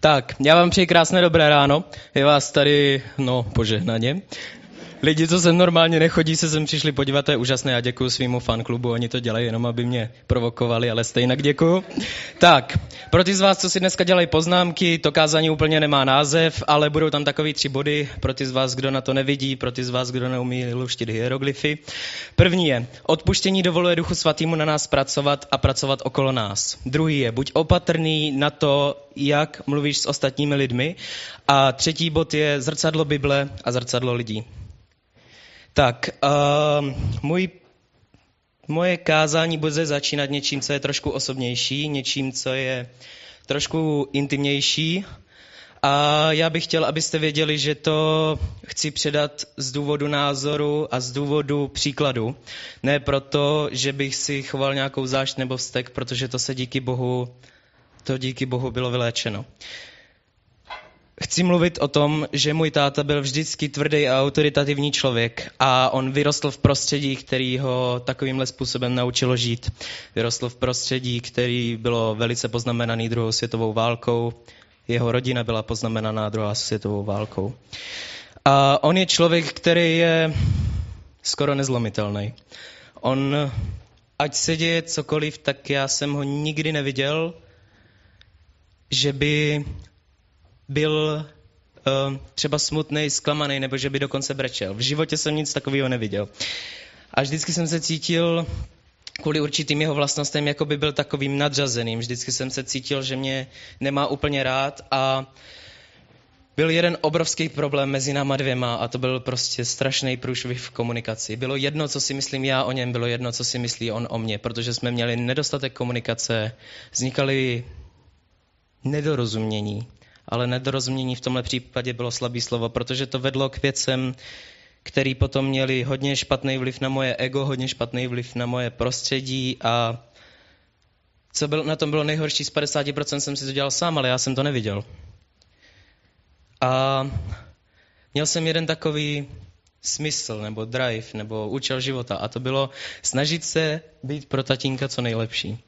Tak, já vám přeji krásné dobré ráno. Je vás tady, no, požehnaně. Lidi, co sem normálně nechodí, se sem přišli podívat, to je úžasné. Já děkuji svýmu fanklubu, oni to dělají jenom, aby mě provokovali, ale stejně děkuji. Tak, pro ty z vás, co si dneska dělají poznámky, to kázání úplně nemá název, ale budou tam takový tři body pro ty z vás, kdo na to nevidí, pro ty z vás, kdo neumí luštit hieroglyfy. První je, odpuštění dovoluje Duchu Svatýmu na nás pracovat a pracovat okolo nás. Druhý je, buď opatrný na to, jak mluvíš s ostatními lidmi. A třetí bod je zrcadlo Bible a zrcadlo lidí. Tak, uh, můj, moje kázání bude začínat něčím, co je trošku osobnější, něčím, co je trošku intimnější. A já bych chtěl, abyste věděli, že to chci předat z důvodu názoru a z důvodu příkladu. Ne proto, že bych si choval nějakou zášť nebo vztek, protože to se díky Bohu, to díky Bohu bylo vyléčeno. Chci mluvit o tom, že můj táta byl vždycky tvrdý a autoritativní člověk a on vyrostl v prostředí, který ho takovýmhle způsobem naučilo žít. Vyrostl v prostředí, který bylo velice poznamenaný druhou světovou válkou. Jeho rodina byla poznamenaná druhou světovou válkou. A on je člověk, který je skoro nezlomitelný. On, ať se děje cokoliv, tak já jsem ho nikdy neviděl, že by byl uh, třeba smutný, zklamaný, nebo že by dokonce brečel. V životě jsem nic takového neviděl. A vždycky jsem se cítil kvůli určitým jeho vlastnostem, jako by byl takovým nadřazeným. Vždycky jsem se cítil, že mě nemá úplně rád a byl jeden obrovský problém mezi náma dvěma a to byl prostě strašný průšvih v komunikaci. Bylo jedno, co si myslím já o něm, bylo jedno, co si myslí on o mně, protože jsme měli nedostatek komunikace, vznikaly nedorozumění ale nedorozumění v tomhle případě bylo slabý slovo, protože to vedlo k věcem, který potom měli hodně špatný vliv na moje ego, hodně špatný vliv na moje prostředí a co bylo, na tom bylo nejhorší, z 50% jsem si to dělal sám, ale já jsem to neviděl. A měl jsem jeden takový smysl, nebo drive, nebo účel života a to bylo snažit se být pro tatínka co nejlepší.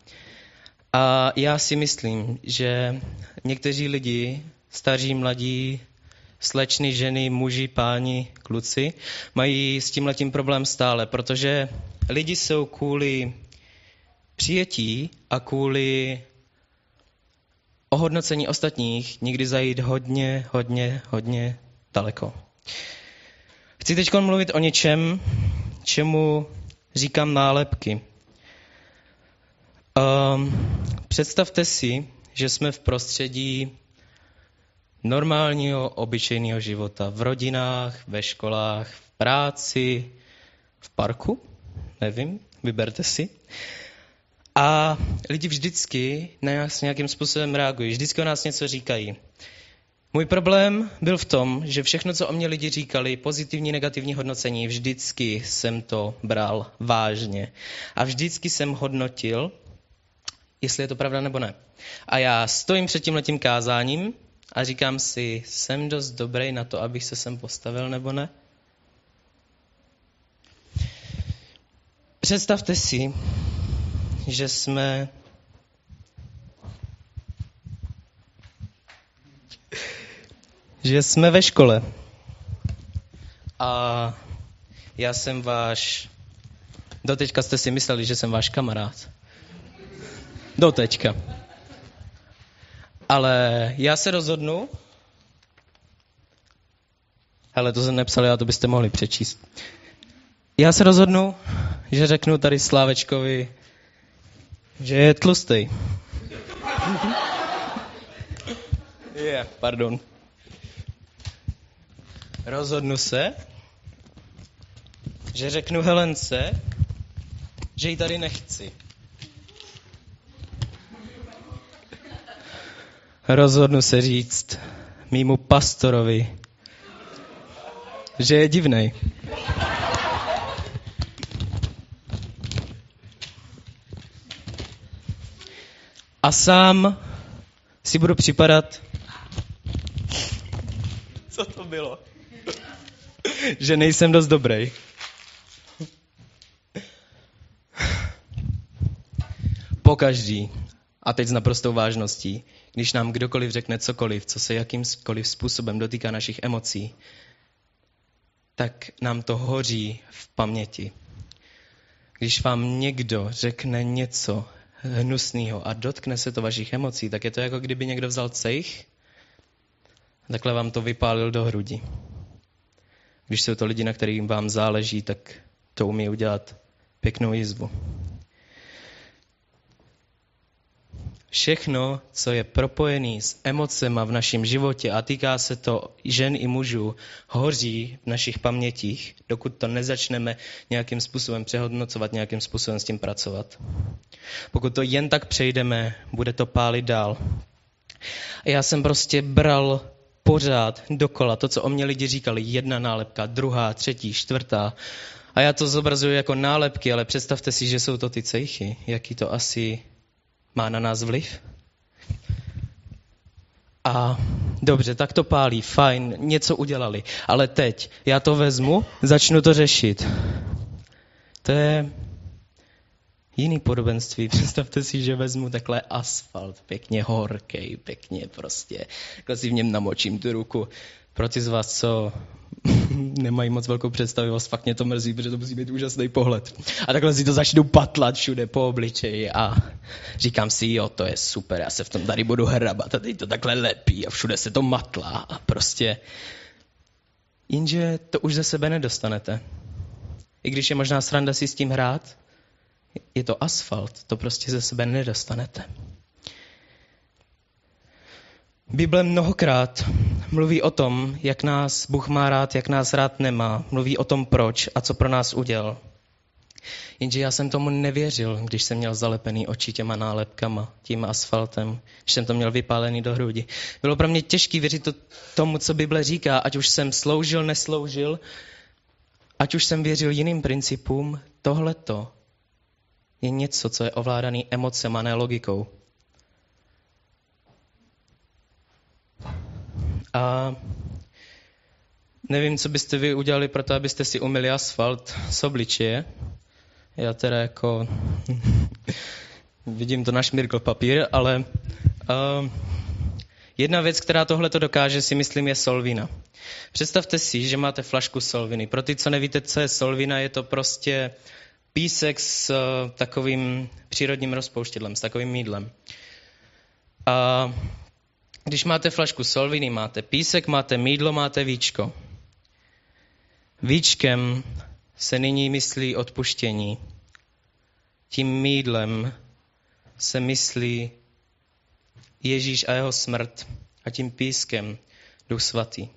A já si myslím, že někteří lidi, staří, mladí, slečny, ženy, muži, páni, kluci, mají s tím letím problém stále, protože lidi jsou kvůli přijetí a kvůli ohodnocení ostatních někdy zajít hodně, hodně, hodně daleko. Chci teď mluvit o něčem, čemu říkám nálepky. Um, představte si, že jsme v prostředí normálního, obyčejného života. V rodinách, ve školách, v práci, v parku, nevím, vyberte si. A lidi vždycky na nás nějakým způsobem reagují, vždycky o nás něco říkají. Můj problém byl v tom, že všechno, co o mě lidi říkali, pozitivní, negativní hodnocení, vždycky jsem to bral vážně. A vždycky jsem hodnotil, jestli je to pravda nebo ne. A já stojím před tím letím kázáním a říkám si, jsem dost dobrý na to, abych se sem postavil nebo ne? Představte si, že jsme že jsme ve škole a já jsem váš, doteďka jste si mysleli, že jsem váš kamarád. Do teďka. Ale já se rozhodnu, hele, to jsem nepsal, já to byste mohli přečíst. Já se rozhodnu, že řeknu tady Slávečkovi, že je tlustý. Je, yeah, pardon. Rozhodnu se, že řeknu Helence, že ji tady nechci. Rozhodnu se říct mýmu pastorovi, že je divnej. A sám si budu připadat, co to bylo, že nejsem dost dobrý. Po každý, a teď s naprostou vážností, když nám kdokoliv řekne cokoliv, co se jakýmkoliv způsobem dotýká našich emocí, tak nám to hoří v paměti. Když vám někdo řekne něco hnusného a dotkne se to vašich emocí, tak je to jako kdyby někdo vzal cejch takhle vám to vypálil do hrudi. Když jsou to lidi, na kterým vám záleží, tak to umí udělat pěknou jizvu. Všechno, co je propojené s emocema v našem životě a týká se to žen i mužů, hoří v našich pamětích, dokud to nezačneme nějakým způsobem přehodnocovat, nějakým způsobem s tím pracovat. Pokud to jen tak přejdeme, bude to pálit dál. A já jsem prostě bral pořád dokola to, co o mě lidi říkali. Jedna nálepka, druhá, třetí, čtvrtá. A já to zobrazuju jako nálepky, ale představte si, že jsou to ty cejchy. Jaký to asi má na nás vliv? A dobře, tak to pálí, fajn, něco udělali. Ale teď já to vezmu, začnu to řešit. To je jiný podobenství. Představte si, že vezmu takhle asfalt, pěkně horký, pěkně prostě. Takhle si v něm namočím tu ruku. Pro ty z vás, co nemají moc velkou představivost, fakt mě to mrzí, protože to musí být úžasný pohled. A takhle si to začnu patlat všude po obličeji a říkám si, jo, to je super, já se v tom tady budu hrabat a teď to takhle lepí a všude se to matlá a prostě... Jenže to už ze sebe nedostanete. I když je možná sranda si s tím hrát, je to asfalt, to prostě ze sebe nedostanete. Bible mnohokrát mluví o tom, jak nás Bůh má rád, jak nás rád nemá. Mluví o tom, proč a co pro nás udělal. Jenže já jsem tomu nevěřil, když jsem měl zalepený oči těma nálepkama, tím asfaltem, když jsem to měl vypálený do hrudi. Bylo pro mě těžké věřit to, tomu, co Bible říká, ať už jsem sloužil, nesloužil, ať už jsem věřil jiným principům, tohleto je něco, co je ovládaný emocem a ne logikou. A nevím, co byste vy udělali pro to, abyste si umyli asfalt z obličeje. Já teda jako vidím to na šmirkl papír, ale uh, jedna věc, která tohle to dokáže, si myslím, je solvina. Představte si, že máte flašku solviny. Pro ty, co nevíte, co je solvina, je to prostě písek s uh, takovým přírodním rozpouštědlem, s takovým mídlem. A když máte flašku solviny, máte písek, máte mídlo, máte víčko. Víčkem se nyní myslí odpuštění. Tím mídlem se myslí Ježíš a jeho smrt a tím pískem Duch Svatý.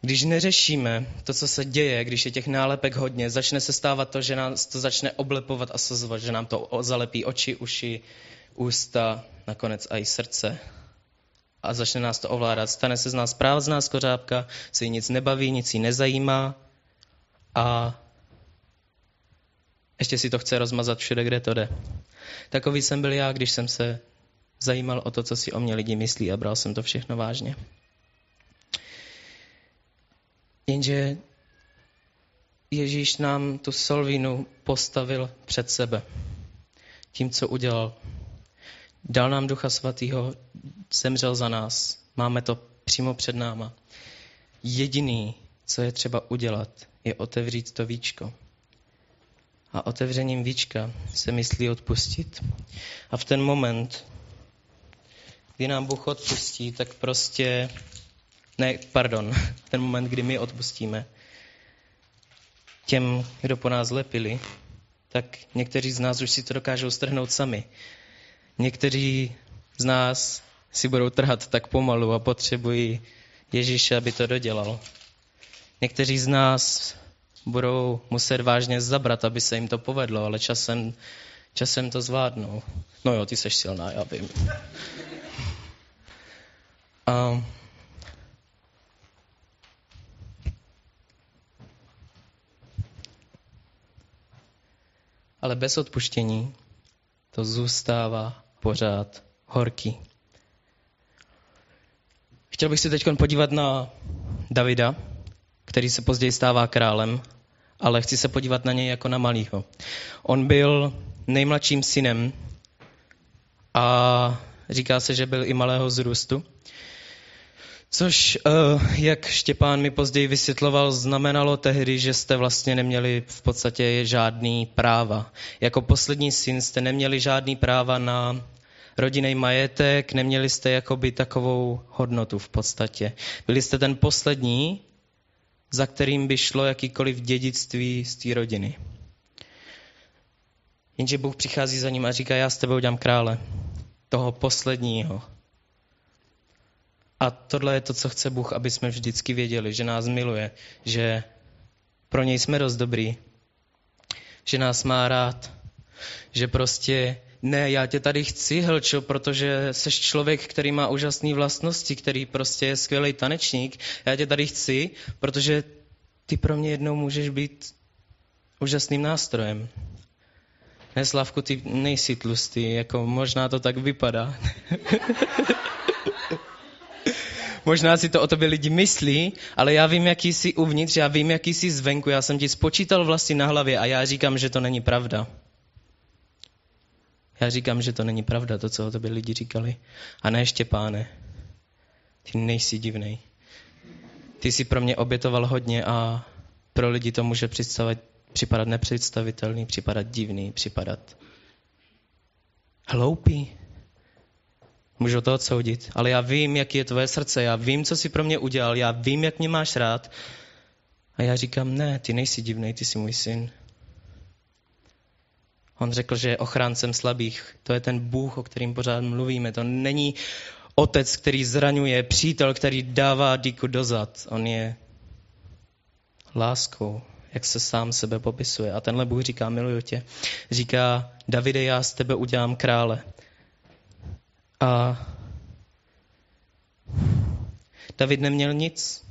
Když neřešíme to, co se děje, když je těch nálepek hodně, začne se stávat to, že nás to začne oblepovat a sozvat, že nám to zalepí oči, uši, ústa, nakonec i srdce. A začne nás to ovládat. Stane se z nás prázdná skořápka, se jí nic nebaví, nic jí nezajímá a ještě si to chce rozmazat všude, kde to jde. Takový jsem byl já, když jsem se zajímal o to, co si o mě lidi myslí a bral jsem to všechno vážně. Jenže Ježíš nám tu solvinu postavil před sebe. Tím, co udělal. Dal nám Ducha Svatého, zemřel za nás. Máme to přímo před náma. Jediný, co je třeba udělat, je otevřít to víčko. A otevřením víčka se myslí odpustit. A v ten moment, kdy nám Bůh odpustí, tak prostě ne, pardon, ten moment, kdy my odpustíme těm, kdo po nás lepili, tak někteří z nás už si to dokážou strhnout sami. Někteří z nás si budou trhat tak pomalu a potřebují Ježíše, aby to dodělal. Někteří z nás budou muset vážně zabrat, aby se jim to povedlo, ale časem, časem to zvládnou. No jo, ty seš silná, já vím. A ale bez odpuštění to zůstává pořád horký. Chtěl bych se teď podívat na Davida, který se později stává králem, ale chci se podívat na něj jako na malýho. On byl nejmladším synem a říká se, že byl i malého zrůstu. Což, eh, jak Štěpán mi později vysvětloval, znamenalo tehdy, že jste vlastně neměli v podstatě žádný práva. Jako poslední syn jste neměli žádný práva na rodinný majetek, neměli jste jakoby takovou hodnotu v podstatě. Byli jste ten poslední, za kterým by šlo jakýkoliv dědictví z té rodiny. Jenže Bůh přichází za ním a říká, já s tebe udělám krále. Toho posledního. A tohle je to, co chce Bůh, aby jsme vždycky věděli, že nás miluje, že pro něj jsme dost dobrý, že nás má rád, že prostě ne, já tě tady chci, Helčo, protože jsi člověk, který má úžasné vlastnosti, který prostě je skvělý tanečník. Já tě tady chci, protože ty pro mě jednou můžeš být úžasným nástrojem. Ne, Slavku, ty nejsi tlustý, jako možná to tak vypadá. možná si to o tobě lidi myslí, ale já vím, jaký jsi uvnitř, já vím, jaký jsi zvenku, já jsem ti spočítal vlastně na hlavě a já říkám, že to není pravda. Já říkám, že to není pravda, to, co o tobě lidi říkali. A ne, Štěpáne, ty nejsi divnej. Ty jsi pro mě obětoval hodně a pro lidi to může představit, připadat nepředstavitelný, připadat divný, připadat hloupý. Můžu to odsoudit, ale já vím, jaký je tvoje srdce, já vím, co jsi pro mě udělal, já vím, jak mě máš rád. A já říkám, ne, ty nejsi divný, ty jsi můj syn. On řekl, že je ochráncem slabých. To je ten Bůh, o kterým pořád mluvíme. To není otec, který zraňuje, přítel, který dává díku dozad. On je láskou, jak se sám sebe popisuje. A tenhle Bůh říká, miluju tě. Říká, Davide, já z tebe udělám krále. A David neměl nic.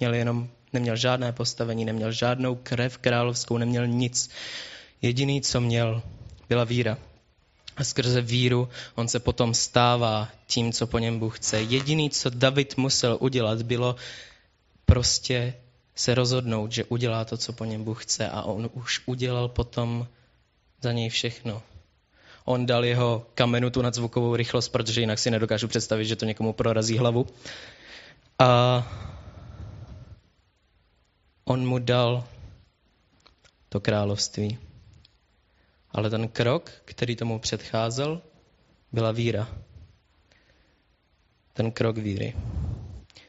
Měl jenom, neměl žádné postavení, neměl žádnou krev královskou, neměl nic. Jediný, co měl, byla víra. A skrze víru on se potom stává tím, co po něm Bůh chce. Jediný, co David musel udělat, bylo prostě se rozhodnout, že udělá to, co po něm Bůh chce. A on už udělal potom za něj všechno. On dal jeho kamenu tu nadzvukovou rychlost, protože jinak si nedokážu představit, že to někomu prorazí hlavu. A on mu dal to království. Ale ten krok, který tomu předcházel, byla víra. Ten krok víry.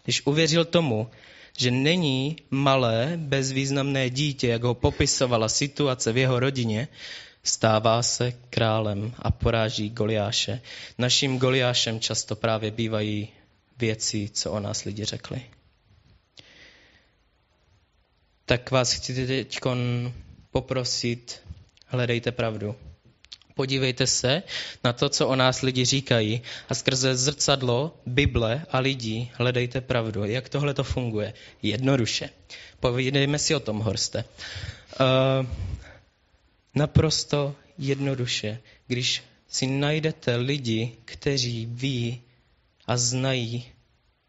Když uvěřil tomu, že není malé, bezvýznamné dítě, jak ho popisovala situace v jeho rodině, stává se králem a poráží Goliáše. Naším Goliášem často právě bývají věci, co o nás lidi řekli. Tak vás chci teď poprosit, hledejte pravdu. Podívejte se na to, co o nás lidi říkají a skrze zrcadlo, Bible a lidí hledejte pravdu. Jak tohle to funguje? Jednoduše. Povídejme si o tom, Horste. Uh, naprosto jednoduše. Když si najdete lidi, kteří ví a znají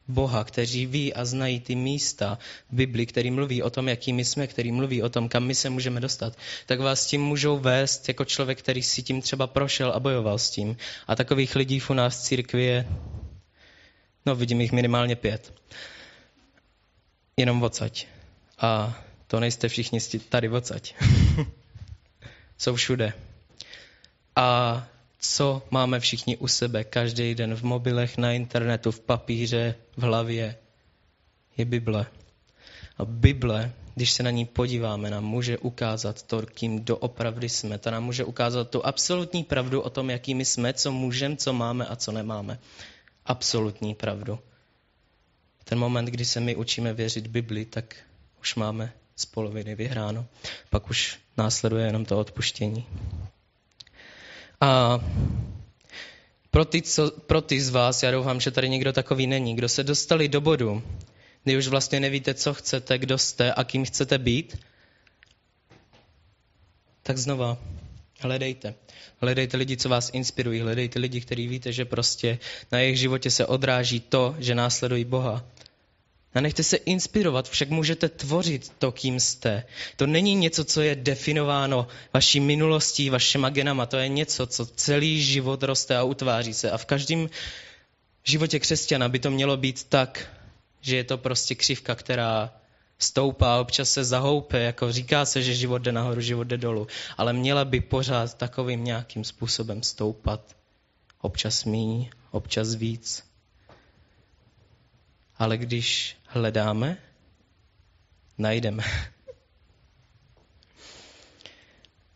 Boha, kteří ví a znají ty místa v Bibli, který mluví o tom, jakými jsme, který mluví o tom, kam my se můžeme dostat, tak vás tím můžou vést jako člověk, který si tím třeba prošel a bojoval s tím. A takových lidí u nás v církvi je, no vidím jich minimálně pět. Jenom odsaď. A to nejste všichni tady odsaď. Jsou všude. A co máme všichni u sebe každý den v mobilech, na internetu, v papíře, v hlavě, je Bible. A Bible, když se na ní podíváme, nám může ukázat to, kým doopravdy jsme. To nám může ukázat tu absolutní pravdu o tom, jakými jsme, co můžeme, co máme a co nemáme. Absolutní pravdu. Ten moment, kdy se my učíme věřit Bibli, tak už máme z poloviny vyhráno. Pak už následuje jenom to odpuštění. A pro ty, co, pro ty z vás, já doufám, že tady někdo takový není, kdo se dostali do bodu, kdy už vlastně nevíte, co chcete, kdo jste a kým chcete být, tak znova hledejte. Hledejte lidi, co vás inspirují, hledejte lidi, kteří víte, že prostě na jejich životě se odráží to, že následují Boha. A nechte se inspirovat, však můžete tvořit to, kým jste. To není něco, co je definováno vaší minulostí, vašima genama. To je něco, co celý život roste a utváří se. A v každém životě křesťana by to mělo být tak, že je to prostě křivka, která stoupá, občas se zahoupe, jako říká se, že život jde nahoru, život jde dolů, ale měla by pořád takovým nějakým způsobem stoupat. Občas míň, občas víc. Ale když hledáme, najdeme.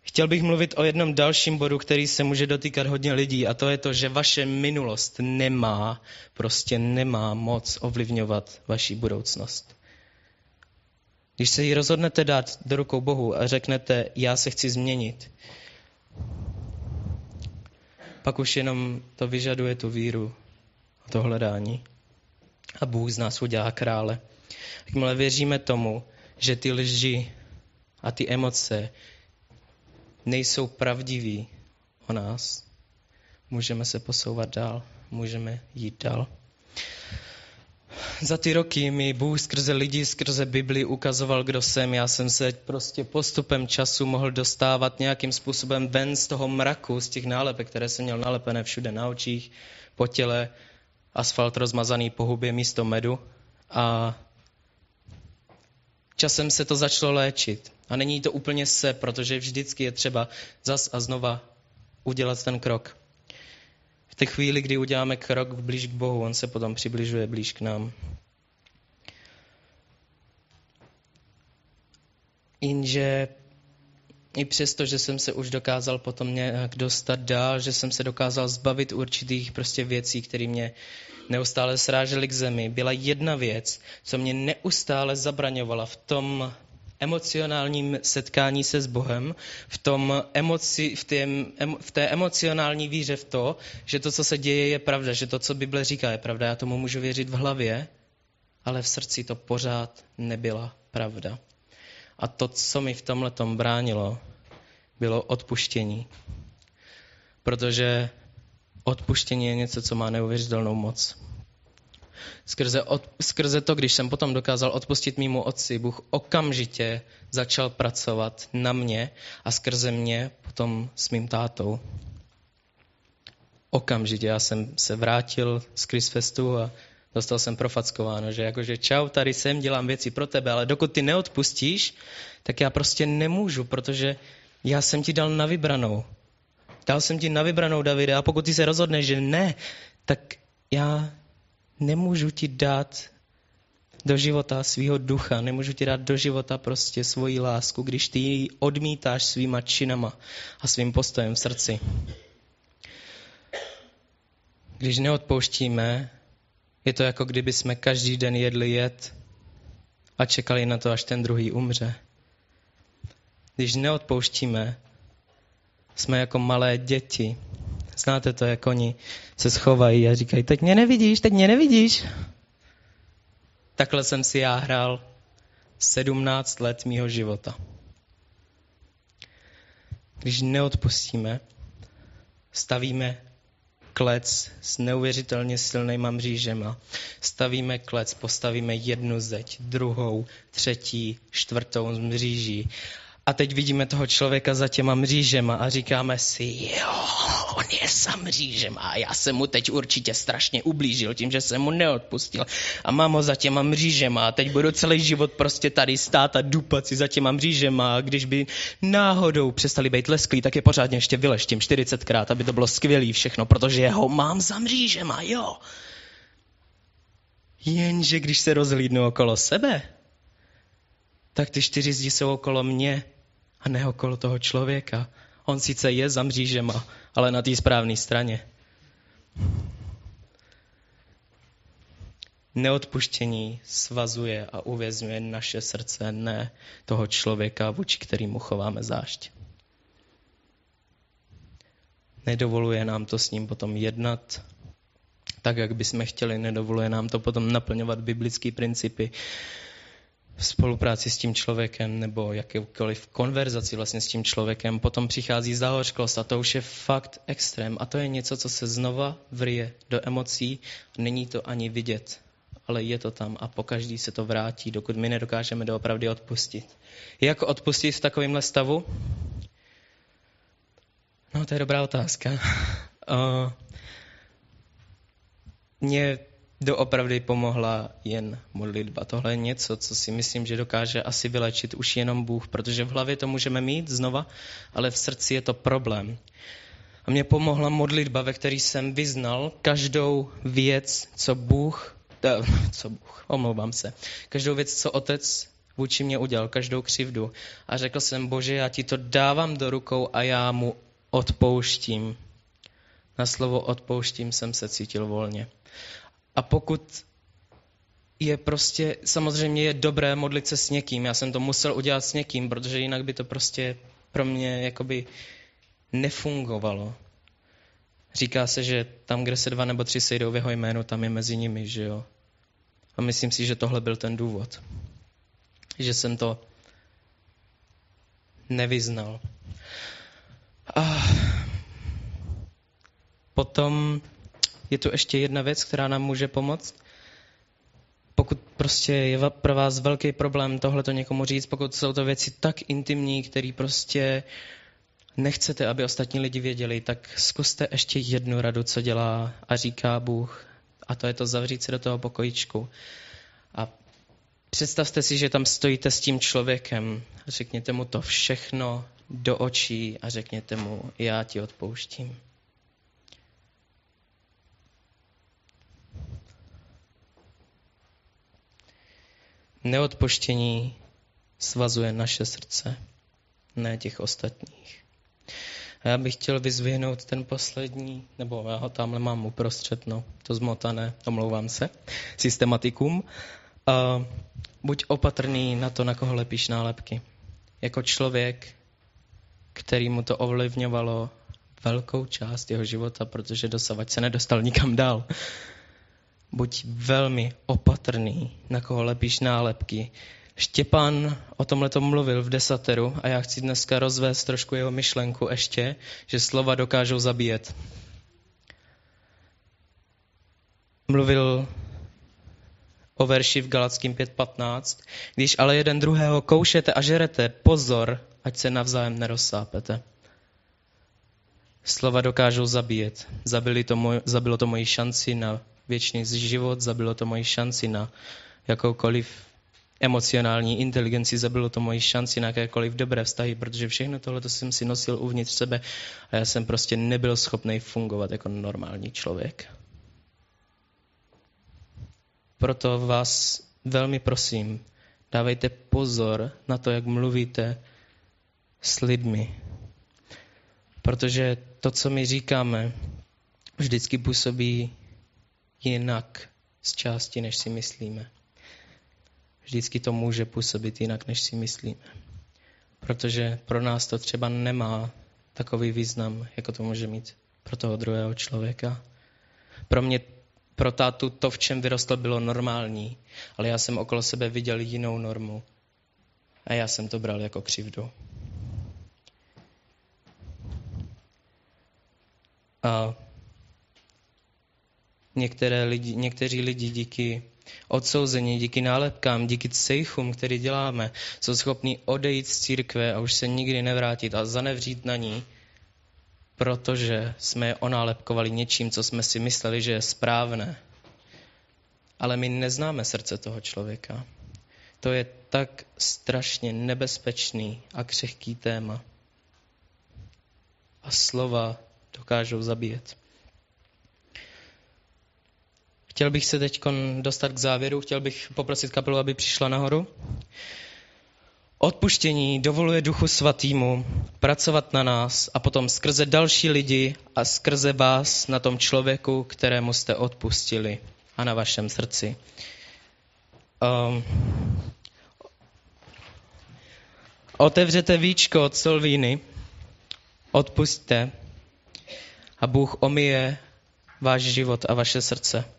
Chtěl bych mluvit o jednom dalším bodu, který se může dotýkat hodně lidí a to je to, že vaše minulost nemá, prostě nemá moc ovlivňovat vaši budoucnost. Když se ji rozhodnete dát do rukou Bohu a řeknete, já se chci změnit, pak už jenom to vyžaduje tu víru a to hledání. A Bůh z nás udělá krále. Jakmile věříme tomu, že ty lži a ty emoce nejsou pravdiví o nás, můžeme se posouvat dál, můžeme jít dál. Za ty roky mi Bůh skrze lidi, skrze Bibli ukazoval, kdo jsem. Já jsem se prostě postupem času mohl dostávat nějakým způsobem ven z toho mraku, z těch nálepek, které jsem měl nalepené všude na očích, po těle, asfalt rozmazaný po hubě místo medu. A časem se to začalo léčit. A není to úplně se, protože vždycky je třeba zas a znova udělat ten krok. V té chvíli, kdy uděláme krok blíž k Bohu, on se potom přibližuje blíž k nám. Jenže i přesto, že jsem se už dokázal potom nějak dostat dál, že jsem se dokázal zbavit určitých prostě věcí, které mě neustále srážely k zemi, byla jedna věc, co mě neustále zabraňovala v tom emocionálním setkání se s Bohem, v, tom emoci, v, té, v té emocionální víře v to, že to, co se děje, je pravda, že to, co Bible říká, je pravda. Já tomu můžu věřit v hlavě, ale v srdci to pořád nebyla pravda. A to, co mi v tomhle bránilo, bylo odpuštění. Protože odpuštění je něco, co má neuvěřitelnou moc. Skrze, od, skrze to, když jsem potom dokázal odpustit mýmu otci, Bůh okamžitě začal pracovat na mě a skrze mě potom s mým tátou. Okamžitě já jsem se vrátil z Chrisfestu a dostal jsem profackováno, že jakože čau, tady jsem, dělám věci pro tebe, ale dokud ty neodpustíš, tak já prostě nemůžu, protože já jsem ti dal na vybranou. Dal jsem ti na vybranou, Davide, a pokud ty se rozhodneš, že ne, tak já nemůžu ti dát do života svého ducha, nemůžu ti dát do života prostě svoji lásku, když ty ji odmítáš svýma činama a svým postojem v srdci. Když neodpouštíme, je to jako kdyby jsme každý den jedli jed a čekali na to, až ten druhý umře. Když neodpouštíme, jsme jako malé děti. Znáte to, jak oni se schovají a říkají, teď mě nevidíš, teď mě nevidíš. Takhle jsem si já hrál 17 let mýho života. Když neodpustíme, stavíme klec s neuvěřitelně silnýma mřížema. Stavíme klec, postavíme jednu zeď, druhou, třetí, čtvrtou mříží a teď vidíme toho člověka za těma mřížema a říkáme si, jo, on je za mřížema a já jsem mu teď určitě strašně ublížil tím, že jsem mu neodpustil. A mám ho za těma mřížema a teď budu celý život prostě tady stát a dupat si za těma mřížema a když by náhodou přestali být lesklí, tak je pořádně ještě vyleštím 40krát, aby to bylo skvělý všechno, protože ho mám za mřížema, jo. Jenže když se rozhlídnu okolo sebe, tak ty čtyři zdi jsou okolo mě a ne okolo toho člověka. On sice je za mřížema, ale na té správné straně. Neodpuštění svazuje a uvězňuje naše srdce, ne toho člověka, vůči kterýmu chováme zášť. Nedovoluje nám to s ním potom jednat tak, jak bychom chtěli, nedovoluje nám to potom naplňovat biblické principy, spolupráci s tím člověkem nebo jakékoliv konverzaci vlastně s tím člověkem, potom přichází zahořklost a to už je fakt extrém. A to je něco, co se znova vrije do emocí, není to ani vidět. ale je to tam a po každý se to vrátí, dokud my nedokážeme doopravdy odpustit. Jak odpustit v takovémhle stavu? No, to je dobrá otázka. Uh, mě doopravdy pomohla jen modlitba. Tohle je něco, co si myslím, že dokáže asi vylečit už jenom Bůh, protože v hlavě to můžeme mít znova, ale v srdci je to problém. A mě pomohla modlitba, ve které jsem vyznal každou věc, co Bůh, eh, co Bůh, omlouvám se, každou věc, co Otec vůči mě udělal, každou křivdu. A řekl jsem, Bože, já ti to dávám do rukou a já mu odpouštím. Na slovo odpouštím jsem se cítil volně. A pokud je prostě, samozřejmě je dobré modlit se s někým. Já jsem to musel udělat s někým, protože jinak by to prostě pro mě jakoby nefungovalo. Říká se, že tam, kde se dva nebo tři sejdou v jeho jménu, tam je mezi nimi, že jo. A myslím si, že tohle byl ten důvod. Že jsem to nevyznal. A potom je tu ještě jedna věc, která nám může pomoct. Pokud prostě je pro vás velký problém tohle to někomu říct, pokud jsou to věci tak intimní, které prostě nechcete, aby ostatní lidi věděli, tak zkuste ještě jednu radu, co dělá a říká Bůh. A to je to zavřít se do toho pokojičku. A představte si, že tam stojíte s tím člověkem a řekněte mu to všechno do očí a řekněte mu, já ti odpouštím. Neodpoštění svazuje naše srdce, ne těch ostatních. A já bych chtěl vyzvihnout ten poslední, nebo já ho tamhle mám uprostřed, no, to zmotané, omlouvám se, systematikum. A buď opatrný na to, na koho lepíš nálepky. Jako člověk, který mu to ovlivňovalo velkou část jeho života, protože dosavať se nedostal nikam dál. Buď velmi opatrný, na koho lepíš nálepky. Štěpán o tomhle mluvil v desateru a já chci dneska rozvést trošku jeho myšlenku ještě, že slova dokážou zabíjet. Mluvil o verši v Galackým 5.15. Když ale jeden druhého koušete a žerete, pozor, ať se navzájem nerozsápete. Slova dokážou zabíjet. Zabili to moj, zabilo to moji šanci na věčný život, zabilo to moji šanci na jakoukoliv emocionální inteligenci, zabilo to moji šanci na jakékoliv dobré vztahy, protože všechno tohle jsem si nosil uvnitř sebe a já jsem prostě nebyl schopný fungovat jako normální člověk. Proto vás velmi prosím, dávejte pozor na to, jak mluvíte s lidmi. Protože to, co my říkáme, vždycky působí jinak z části, než si myslíme. Vždycky to může působit jinak, než si myslíme. Protože pro nás to třeba nemá takový význam, jako to může mít pro toho druhého člověka. Pro mě, pro tátu to, v čem vyrostl, bylo normální, ale já jsem okolo sebe viděl jinou normu. A já jsem to bral jako křivdu. A některé lidi, někteří lidi díky odsouzení, díky nálepkám, díky cejchům, který děláme, jsou schopní odejít z církve a už se nikdy nevrátit a zanevřít na ní, protože jsme je onálepkovali něčím, co jsme si mysleli, že je správné. Ale my neznáme srdce toho člověka. To je tak strašně nebezpečný a křehký téma. A slova dokážou zabíjet. Chtěl bych se teď dostat k závěru, chtěl bych poprosit kapelu, aby přišla nahoru. Odpuštění dovoluje Duchu Svatýmu pracovat na nás a potom skrze další lidi a skrze vás na tom člověku, kterému jste odpustili a na vašem srdci. Um, otevřete víčko od Solvíny, odpustte a Bůh omije váš život a vaše srdce.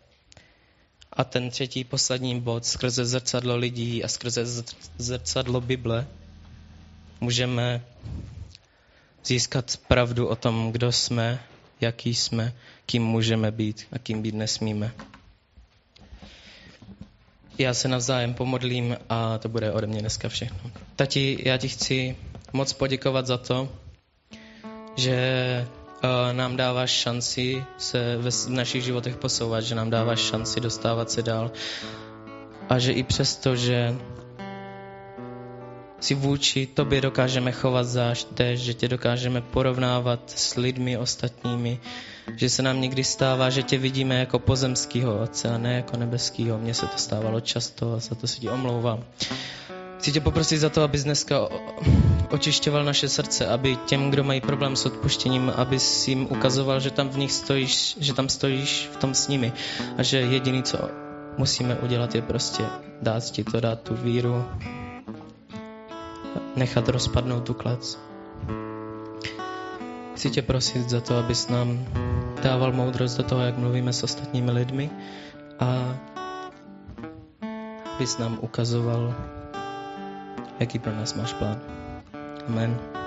A ten třetí, poslední bod, skrze zrcadlo lidí a skrze zrcadlo Bible můžeme získat pravdu o tom, kdo jsme, jaký jsme, kým můžeme být a kým být nesmíme. já se navzájem pomodlím a to bude ode mě dneska všechno. Tati, já ti chci moc poděkovat za to, že nám dáváš šanci se v našich životech posouvat, že nám dáváš šanci dostávat se dál a že i přesto, že si vůči tobě dokážeme chovat záště, že tě dokážeme porovnávat s lidmi ostatními, že se nám někdy stává, že tě vidíme jako pozemského otce a ne jako nebeského. Mně se to stávalo často a za to si ti omlouvám. Chci tě poprosit za to, abys dneska očišťoval naše srdce, aby těm, kdo mají problém s odpuštěním, aby si jim ukazoval, že tam v nich stojíš, že tam stojíš v tom s nimi a že jediný, co musíme udělat, je prostě dát ti to, dát tu víru, nechat rozpadnout tu klec. Chci tě prosit za to, abys nám dával moudrost do toho, jak mluvíme s ostatními lidmi a abys nám ukazoval, jaký pro nás máš plán. Amen.